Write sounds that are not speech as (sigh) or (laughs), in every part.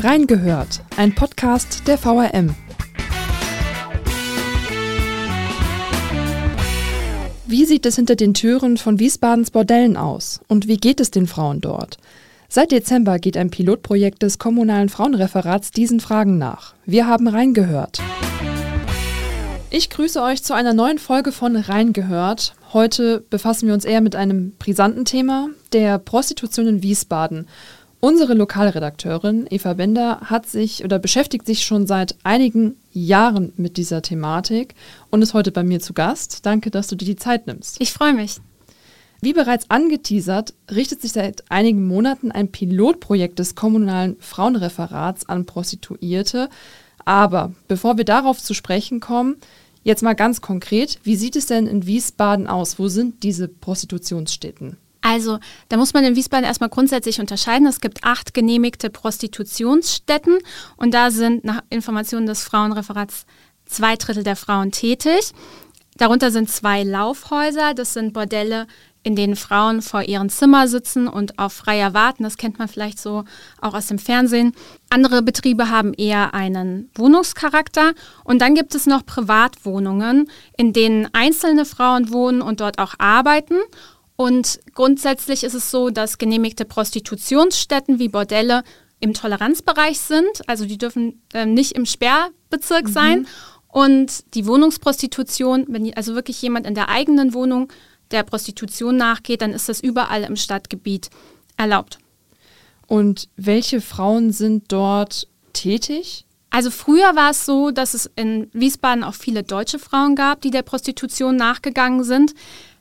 Reingehört, ein Podcast der VRM. Wie sieht es hinter den Türen von Wiesbadens Bordellen aus und wie geht es den Frauen dort? Seit Dezember geht ein Pilotprojekt des kommunalen Frauenreferats diesen Fragen nach. Wir haben reingehört. Ich grüße euch zu einer neuen Folge von Reingehört. Heute befassen wir uns eher mit einem brisanten Thema, der Prostitution in Wiesbaden. Unsere Lokalredakteurin Eva Bender hat sich oder beschäftigt sich schon seit einigen Jahren mit dieser Thematik und ist heute bei mir zu Gast. Danke, dass du dir die Zeit nimmst. Ich freue mich. Wie bereits angeteasert, richtet sich seit einigen Monaten ein Pilotprojekt des kommunalen Frauenreferats an Prostituierte. Aber bevor wir darauf zu sprechen kommen, jetzt mal ganz konkret, wie sieht es denn in Wiesbaden aus? Wo sind diese Prostitutionsstätten? Also, da muss man in Wiesbaden erstmal grundsätzlich unterscheiden. Es gibt acht genehmigte Prostitutionsstätten und da sind nach Informationen des Frauenreferats zwei Drittel der Frauen tätig. Darunter sind zwei Laufhäuser, das sind Bordelle, in denen Frauen vor ihren Zimmer sitzen und auf freier warten. Das kennt man vielleicht so auch aus dem Fernsehen. Andere Betriebe haben eher einen Wohnungscharakter. Und dann gibt es noch Privatwohnungen, in denen einzelne Frauen wohnen und dort auch arbeiten. Und grundsätzlich ist es so, dass genehmigte Prostitutionsstätten wie Bordelle im Toleranzbereich sind. Also die dürfen äh, nicht im Sperrbezirk mhm. sein. Und die Wohnungsprostitution, wenn also wirklich jemand in der eigenen Wohnung der Prostitution nachgeht, dann ist das überall im Stadtgebiet erlaubt. Und welche Frauen sind dort tätig? Also früher war es so, dass es in Wiesbaden auch viele deutsche Frauen gab, die der Prostitution nachgegangen sind.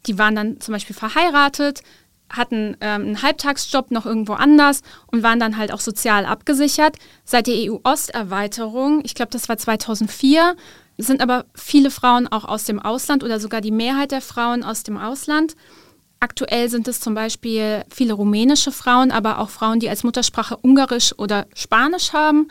Die waren dann zum Beispiel verheiratet, hatten ähm, einen Halbtagsjob noch irgendwo anders und waren dann halt auch sozial abgesichert. Seit der EU-Osterweiterung, ich glaube, das war 2004, sind aber viele Frauen auch aus dem Ausland oder sogar die Mehrheit der Frauen aus dem Ausland. Aktuell sind es zum Beispiel viele rumänische Frauen, aber auch Frauen, die als Muttersprache Ungarisch oder Spanisch haben.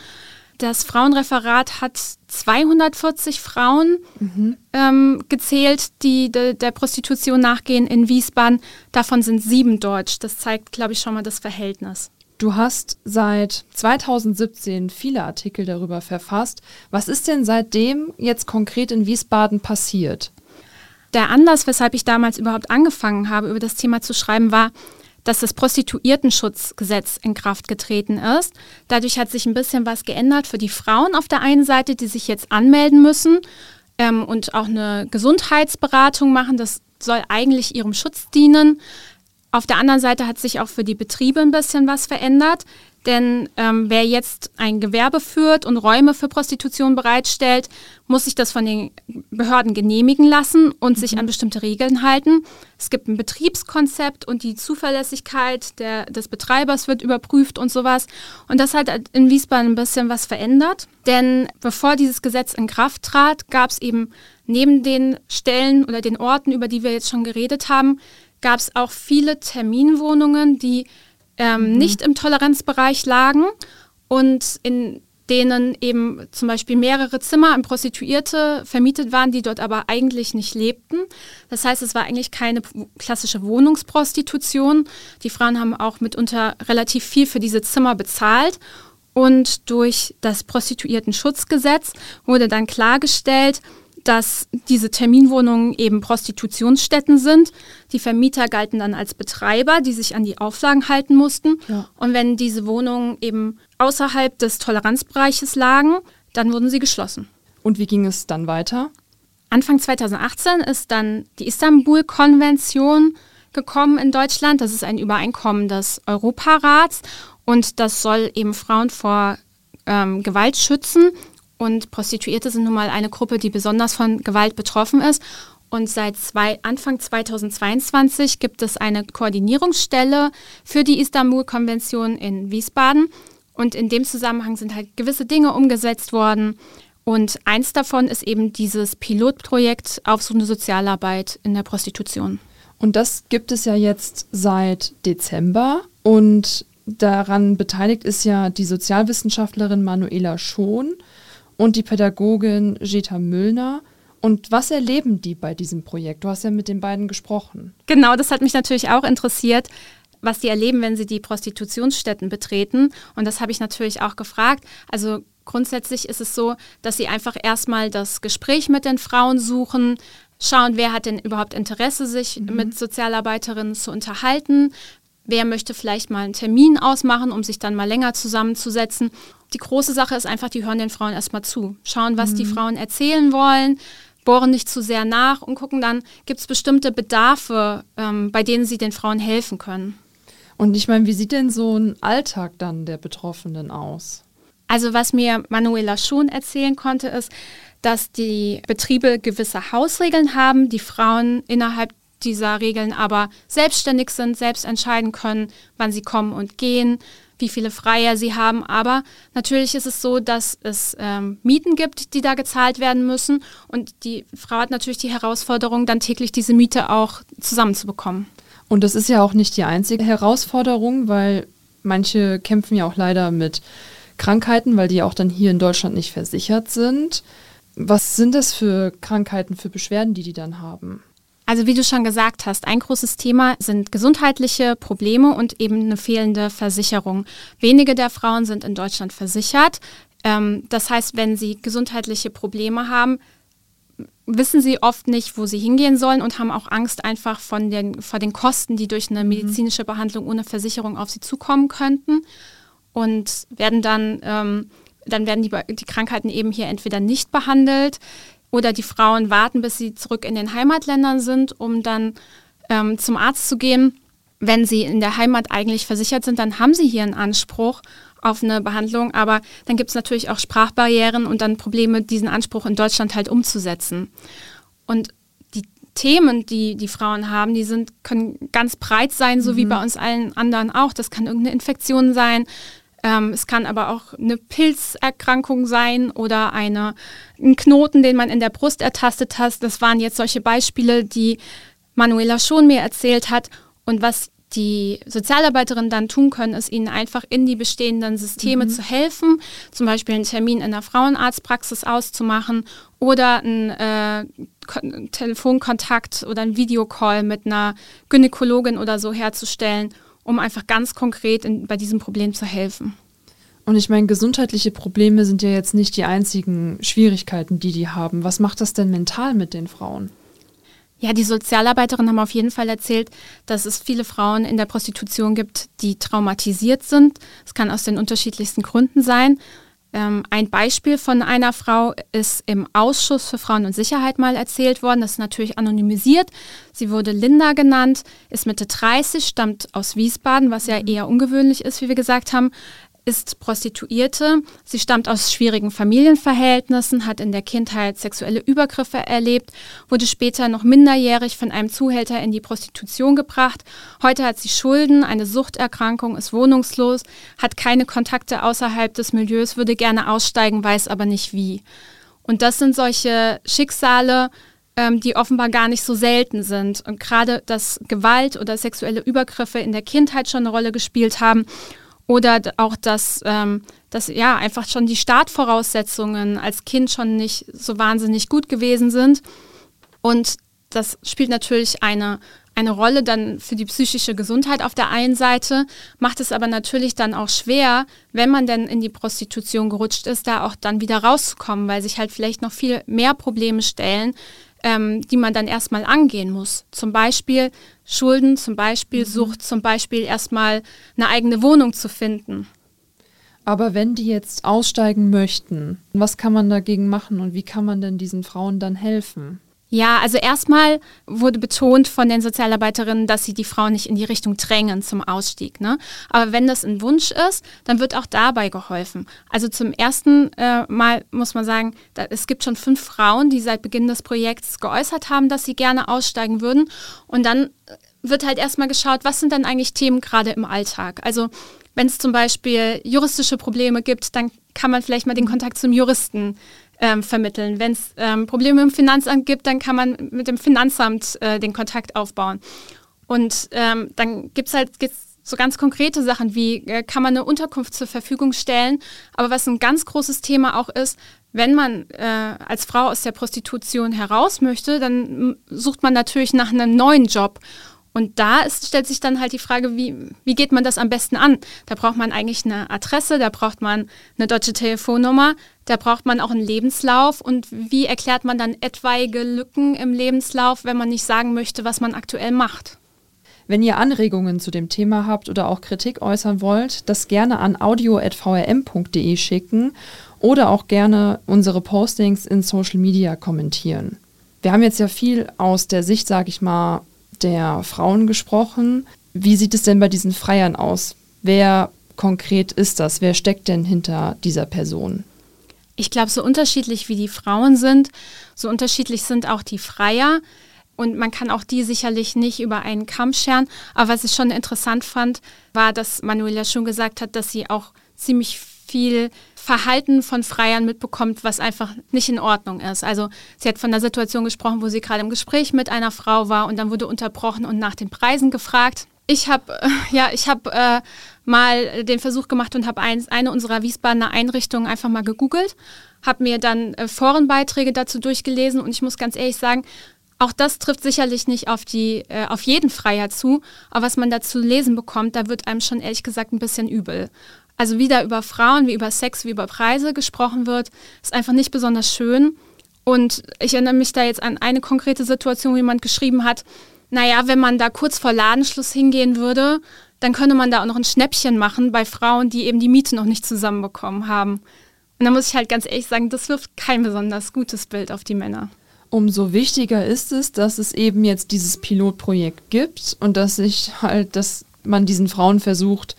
Das Frauenreferat hat 240 Frauen mhm. ähm, gezählt, die de, der Prostitution nachgehen in Wiesbaden. Davon sind sieben deutsch. Das zeigt, glaube ich, schon mal das Verhältnis. Du hast seit 2017 viele Artikel darüber verfasst. Was ist denn seitdem jetzt konkret in Wiesbaden passiert? Der Anlass, weshalb ich damals überhaupt angefangen habe, über das Thema zu schreiben, war, dass das Prostituiertenschutzgesetz in Kraft getreten ist. Dadurch hat sich ein bisschen was geändert für die Frauen auf der einen Seite, die sich jetzt anmelden müssen ähm, und auch eine Gesundheitsberatung machen. Das soll eigentlich ihrem Schutz dienen. Auf der anderen Seite hat sich auch für die Betriebe ein bisschen was verändert. Denn ähm, wer jetzt ein Gewerbe führt und Räume für Prostitution bereitstellt, muss sich das von den Behörden genehmigen lassen und mhm. sich an bestimmte Regeln halten. Es gibt ein Betriebskonzept und die Zuverlässigkeit der, des Betreibers wird überprüft und sowas. Und das hat in Wiesbaden ein bisschen was verändert. Denn bevor dieses Gesetz in Kraft trat, gab es eben neben den Stellen oder den Orten, über die wir jetzt schon geredet haben, gab es auch viele Terminwohnungen, die ähm, mhm. nicht im Toleranzbereich lagen und in denen eben zum Beispiel mehrere Zimmer an Prostituierte vermietet waren, die dort aber eigentlich nicht lebten. Das heißt, es war eigentlich keine klassische Wohnungsprostitution. Die Frauen haben auch mitunter relativ viel für diese Zimmer bezahlt. Und durch das Prostituiertenschutzgesetz wurde dann klargestellt, dass diese Terminwohnungen eben Prostitutionsstätten sind. Die Vermieter galten dann als Betreiber, die sich an die Auflagen halten mussten. Ja. Und wenn diese Wohnungen eben außerhalb des Toleranzbereiches lagen, dann wurden sie geschlossen. Und wie ging es dann weiter? Anfang 2018 ist dann die Istanbul-Konvention gekommen in Deutschland. Das ist ein Übereinkommen des Europarats und das soll eben Frauen vor ähm, Gewalt schützen und Prostituierte sind nun mal eine Gruppe, die besonders von Gewalt betroffen ist. Und seit zwei, Anfang 2022 gibt es eine Koordinierungsstelle für die Istanbul-Konvention in Wiesbaden. Und in dem Zusammenhang sind halt gewisse Dinge umgesetzt worden. Und eins davon ist eben dieses Pilotprojekt Aufsuchende Sozialarbeit in der Prostitution. Und das gibt es ja jetzt seit Dezember. Und daran beteiligt ist ja die Sozialwissenschaftlerin Manuela Schon und die Pädagogin Jeta Müllner. Und was erleben die bei diesem Projekt? Du hast ja mit den beiden gesprochen. Genau, das hat mich natürlich auch interessiert, was die erleben, wenn sie die Prostitutionsstätten betreten. Und das habe ich natürlich auch gefragt. Also grundsätzlich ist es so, dass sie einfach erstmal das Gespräch mit den Frauen suchen, schauen, wer hat denn überhaupt Interesse, sich mhm. mit Sozialarbeiterinnen zu unterhalten. Wer möchte vielleicht mal einen Termin ausmachen, um sich dann mal länger zusammenzusetzen. Die große Sache ist einfach, die hören den Frauen erstmal zu, schauen, was mhm. die Frauen erzählen wollen, bohren nicht zu sehr nach und gucken dann, gibt es bestimmte Bedarfe, ähm, bei denen sie den Frauen helfen können. Und ich meine, wie sieht denn so ein Alltag dann der Betroffenen aus? Also was mir Manuela schon erzählen konnte, ist, dass die Betriebe gewisse Hausregeln haben, die Frauen innerhalb dieser Regeln aber selbstständig sind, selbst entscheiden können, wann sie kommen und gehen, wie viele Freier sie haben. Aber natürlich ist es so, dass es ähm, Mieten gibt, die da gezahlt werden müssen. Und die Frau hat natürlich die Herausforderung, dann täglich diese Miete auch zusammenzubekommen. Und das ist ja auch nicht die einzige Herausforderung, weil manche kämpfen ja auch leider mit Krankheiten, weil die auch dann hier in Deutschland nicht versichert sind. Was sind das für Krankheiten, für Beschwerden, die die dann haben? Also wie du schon gesagt hast, ein großes Thema sind gesundheitliche Probleme und eben eine fehlende Versicherung. Wenige der Frauen sind in Deutschland versichert. Ähm, das heißt, wenn sie gesundheitliche Probleme haben, wissen sie oft nicht, wo sie hingehen sollen und haben auch Angst einfach von den, vor den Kosten, die durch eine mhm. medizinische Behandlung ohne Versicherung auf sie zukommen könnten und werden dann, ähm, dann werden die, die Krankheiten eben hier entweder nicht behandelt oder die Frauen warten, bis sie zurück in den Heimatländern sind, um dann ähm, zum Arzt zu gehen. Wenn sie in der Heimat eigentlich versichert sind, dann haben sie hier einen Anspruch auf eine Behandlung, aber dann gibt es natürlich auch Sprachbarrieren und dann Probleme, diesen Anspruch in Deutschland halt umzusetzen. Und die Themen, die die Frauen haben, die sind, können ganz breit sein, so mhm. wie bei uns allen anderen auch. Das kann irgendeine Infektion sein, ähm, es kann aber auch eine Pilzerkrankung sein oder eine, ein Knoten, den man in der Brust ertastet hat. Das waren jetzt solche Beispiele, die Manuela schon mir erzählt hat. Und was die Sozialarbeiterinnen dann tun können, ist ihnen einfach in die bestehenden Systeme mhm. zu helfen, zum Beispiel einen Termin in der Frauenarztpraxis auszumachen oder einen äh, Telefonkontakt oder einen Videocall mit einer Gynäkologin oder so herzustellen um einfach ganz konkret in, bei diesem Problem zu helfen. Und ich meine, gesundheitliche Probleme sind ja jetzt nicht die einzigen Schwierigkeiten, die die haben. Was macht das denn mental mit den Frauen? Ja, die Sozialarbeiterinnen haben auf jeden Fall erzählt, dass es viele Frauen in der Prostitution gibt, die traumatisiert sind. Es kann aus den unterschiedlichsten Gründen sein. Ähm, ein Beispiel von einer Frau ist im Ausschuss für Frauen und Sicherheit mal erzählt worden. Das ist natürlich anonymisiert. Sie wurde Linda genannt, ist Mitte 30, stammt aus Wiesbaden, was ja eher ungewöhnlich ist, wie wir gesagt haben ist Prostituierte. Sie stammt aus schwierigen Familienverhältnissen, hat in der Kindheit sexuelle Übergriffe erlebt, wurde später noch minderjährig von einem Zuhälter in die Prostitution gebracht. Heute hat sie Schulden, eine Suchterkrankung, ist wohnungslos, hat keine Kontakte außerhalb des Milieus, würde gerne aussteigen, weiß aber nicht wie. Und das sind solche Schicksale, ähm, die offenbar gar nicht so selten sind. Und gerade, dass Gewalt oder sexuelle Übergriffe in der Kindheit schon eine Rolle gespielt haben oder auch, dass, ähm, dass ja einfach schon die Startvoraussetzungen als Kind schon nicht so wahnsinnig gut gewesen sind. Und das spielt natürlich eine, eine Rolle dann für die psychische Gesundheit auf der einen Seite, macht es aber natürlich dann auch schwer, wenn man denn in die Prostitution gerutscht ist, da auch dann wieder rauszukommen, weil sich halt vielleicht noch viel mehr Probleme stellen, ähm, die man dann erstmal angehen muss. Zum Beispiel Schulden, zum Beispiel mhm. Sucht, zum Beispiel erstmal eine eigene Wohnung zu finden. Aber wenn die jetzt aussteigen möchten, was kann man dagegen machen und wie kann man denn diesen Frauen dann helfen? Ja, also erstmal wurde betont von den Sozialarbeiterinnen, dass sie die Frauen nicht in die Richtung drängen zum Ausstieg. Ne? Aber wenn das ein Wunsch ist, dann wird auch dabei geholfen. Also zum ersten äh, Mal muss man sagen, da, es gibt schon fünf Frauen, die seit Beginn des Projekts geäußert haben, dass sie gerne aussteigen würden. Und dann wird halt erstmal geschaut, was sind dann eigentlich Themen gerade im Alltag. Also wenn es zum Beispiel juristische Probleme gibt, dann kann man vielleicht mal den Kontakt zum Juristen ähm, vermitteln. Wenn es ähm, Probleme im Finanzamt gibt, dann kann man mit dem Finanzamt äh, den Kontakt aufbauen. Und ähm, dann gibt es halt gibt's so ganz konkrete Sachen wie, äh, kann man eine Unterkunft zur Verfügung stellen. Aber was ein ganz großes Thema auch ist, wenn man äh, als Frau aus der Prostitution heraus möchte, dann sucht man natürlich nach einem neuen Job. Und da ist, stellt sich dann halt die Frage, wie, wie geht man das am besten an? Da braucht man eigentlich eine Adresse, da braucht man eine deutsche Telefonnummer, da braucht man auch einen Lebenslauf. Und wie erklärt man dann etwaige Lücken im Lebenslauf, wenn man nicht sagen möchte, was man aktuell macht? Wenn ihr Anregungen zu dem Thema habt oder auch Kritik äußern wollt, das gerne an audio.vrm.de schicken oder auch gerne unsere Postings in Social Media kommentieren. Wir haben jetzt ja viel aus der Sicht, sage ich mal, der Frauen gesprochen. Wie sieht es denn bei diesen Freiern aus? Wer konkret ist das? Wer steckt denn hinter dieser Person? Ich glaube, so unterschiedlich wie die Frauen sind, so unterschiedlich sind auch die Freier. Und man kann auch die sicherlich nicht über einen Kamm scheren. Aber was ich schon interessant fand, war, dass Manuela schon gesagt hat, dass sie auch ziemlich viel Verhalten von Freiern mitbekommt, was einfach nicht in Ordnung ist. Also sie hat von der Situation gesprochen, wo sie gerade im Gespräch mit einer Frau war und dann wurde unterbrochen und nach den Preisen gefragt. Ich habe äh, (laughs) ja, ich habe äh, mal den Versuch gemacht und habe ein, eine unserer Wiesbadener Einrichtungen einfach mal gegoogelt, habe mir dann äh, Forenbeiträge dazu durchgelesen und ich muss ganz ehrlich sagen, auch das trifft sicherlich nicht auf, die, äh, auf jeden Freier zu, aber was man dazu lesen bekommt, da wird einem schon ehrlich gesagt ein bisschen übel. Also wie da über Frauen, wie über Sex, wie über Preise gesprochen wird, ist einfach nicht besonders schön. Und ich erinnere mich da jetzt an eine konkrete Situation, wo jemand geschrieben hat, naja, wenn man da kurz vor Ladenschluss hingehen würde, dann könnte man da auch noch ein Schnäppchen machen bei Frauen, die eben die Miete noch nicht zusammenbekommen haben. Und da muss ich halt ganz ehrlich sagen, das wirft kein besonders gutes Bild auf die Männer. Umso wichtiger ist es, dass es eben jetzt dieses Pilotprojekt gibt und dass sich halt, dass man diesen Frauen versucht,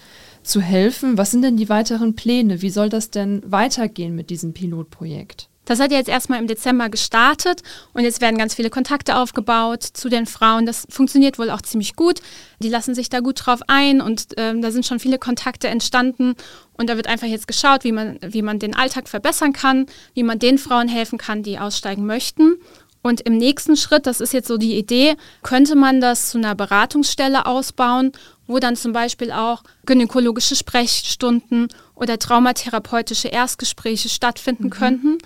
zu helfen. Was sind denn die weiteren Pläne? Wie soll das denn weitergehen mit diesem Pilotprojekt? Das hat ja jetzt erstmal im Dezember gestartet und jetzt werden ganz viele Kontakte aufgebaut zu den Frauen. Das funktioniert wohl auch ziemlich gut. Die lassen sich da gut drauf ein und äh, da sind schon viele Kontakte entstanden. Und da wird einfach jetzt geschaut, wie man, wie man den Alltag verbessern kann, wie man den Frauen helfen kann, die aussteigen möchten. Und im nächsten Schritt, das ist jetzt so die Idee, könnte man das zu einer Beratungsstelle ausbauen wo dann zum Beispiel auch gynäkologische Sprechstunden oder traumatherapeutische Erstgespräche stattfinden mhm. könnten.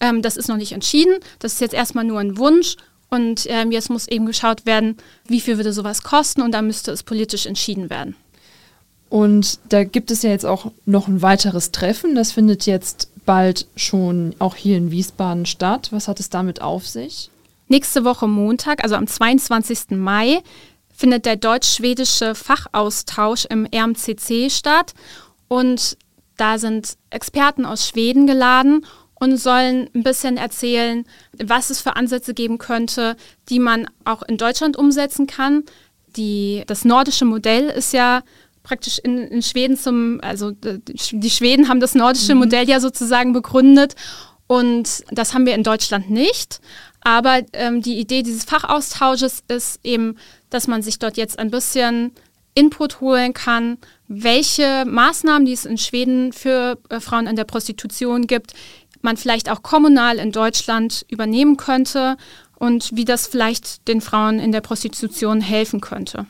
Ähm, das ist noch nicht entschieden. Das ist jetzt erstmal nur ein Wunsch. Und ähm, jetzt muss eben geschaut werden, wie viel würde sowas kosten und da müsste es politisch entschieden werden. Und da gibt es ja jetzt auch noch ein weiteres Treffen. Das findet jetzt bald schon auch hier in Wiesbaden statt. Was hat es damit auf sich? Nächste Woche Montag, also am 22. Mai, findet der deutsch-schwedische Fachaustausch im RMCC statt und da sind Experten aus Schweden geladen und sollen ein bisschen erzählen, was es für Ansätze geben könnte, die man auch in Deutschland umsetzen kann. Die, das nordische Modell ist ja praktisch in, in Schweden zum, also die Schweden haben das nordische mhm. Modell ja sozusagen begründet und das haben wir in Deutschland nicht. Aber ähm, die Idee dieses Fachaustausches ist eben, dass man sich dort jetzt ein bisschen Input holen kann, welche Maßnahmen, die es in Schweden für äh, Frauen in der Prostitution gibt, man vielleicht auch kommunal in Deutschland übernehmen könnte und wie das vielleicht den Frauen in der Prostitution helfen könnte.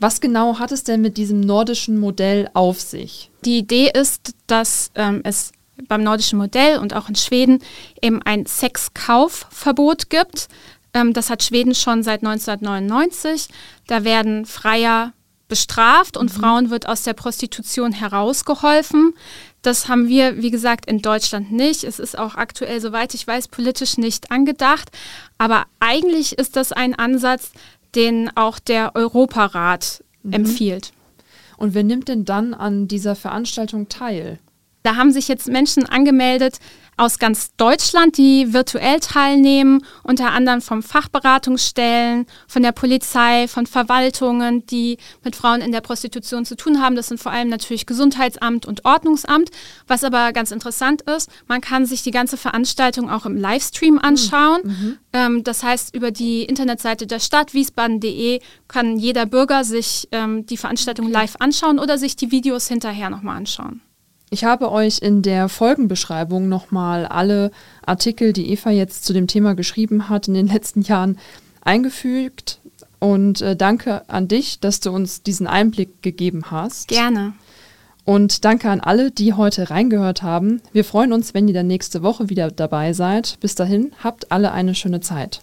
Was genau hat es denn mit diesem nordischen Modell auf sich? Die Idee ist, dass ähm, es beim nordischen Modell und auch in Schweden eben ein Sexkaufverbot gibt. Ähm, das hat Schweden schon seit 1999. Da werden Freier bestraft und mhm. Frauen wird aus der Prostitution herausgeholfen. Das haben wir, wie gesagt, in Deutschland nicht. Es ist auch aktuell, soweit ich weiß, politisch nicht angedacht. Aber eigentlich ist das ein Ansatz, den auch der Europarat mhm. empfiehlt. Und wer nimmt denn dann an dieser Veranstaltung teil? Da haben sich jetzt Menschen angemeldet aus ganz Deutschland, die virtuell teilnehmen, unter anderem vom Fachberatungsstellen, von der Polizei, von Verwaltungen, die mit Frauen in der Prostitution zu tun haben. Das sind vor allem natürlich Gesundheitsamt und Ordnungsamt. Was aber ganz interessant ist, man kann sich die ganze Veranstaltung auch im Livestream anschauen. Mhm. Ähm, das heißt, über die Internetseite der Stadt wiesbaden.de kann jeder Bürger sich ähm, die Veranstaltung okay. live anschauen oder sich die Videos hinterher nochmal anschauen. Ich habe euch in der Folgenbeschreibung nochmal alle Artikel, die Eva jetzt zu dem Thema geschrieben hat, in den (laughs) letzten Jahren eingefügt. Und äh, danke an dich, dass du uns diesen Einblick gegeben hast. Gerne. Und danke an alle, die heute reingehört haben. Wir freuen uns, wenn ihr dann nächste Woche wieder dabei seid. Bis dahin, habt alle eine schöne Zeit.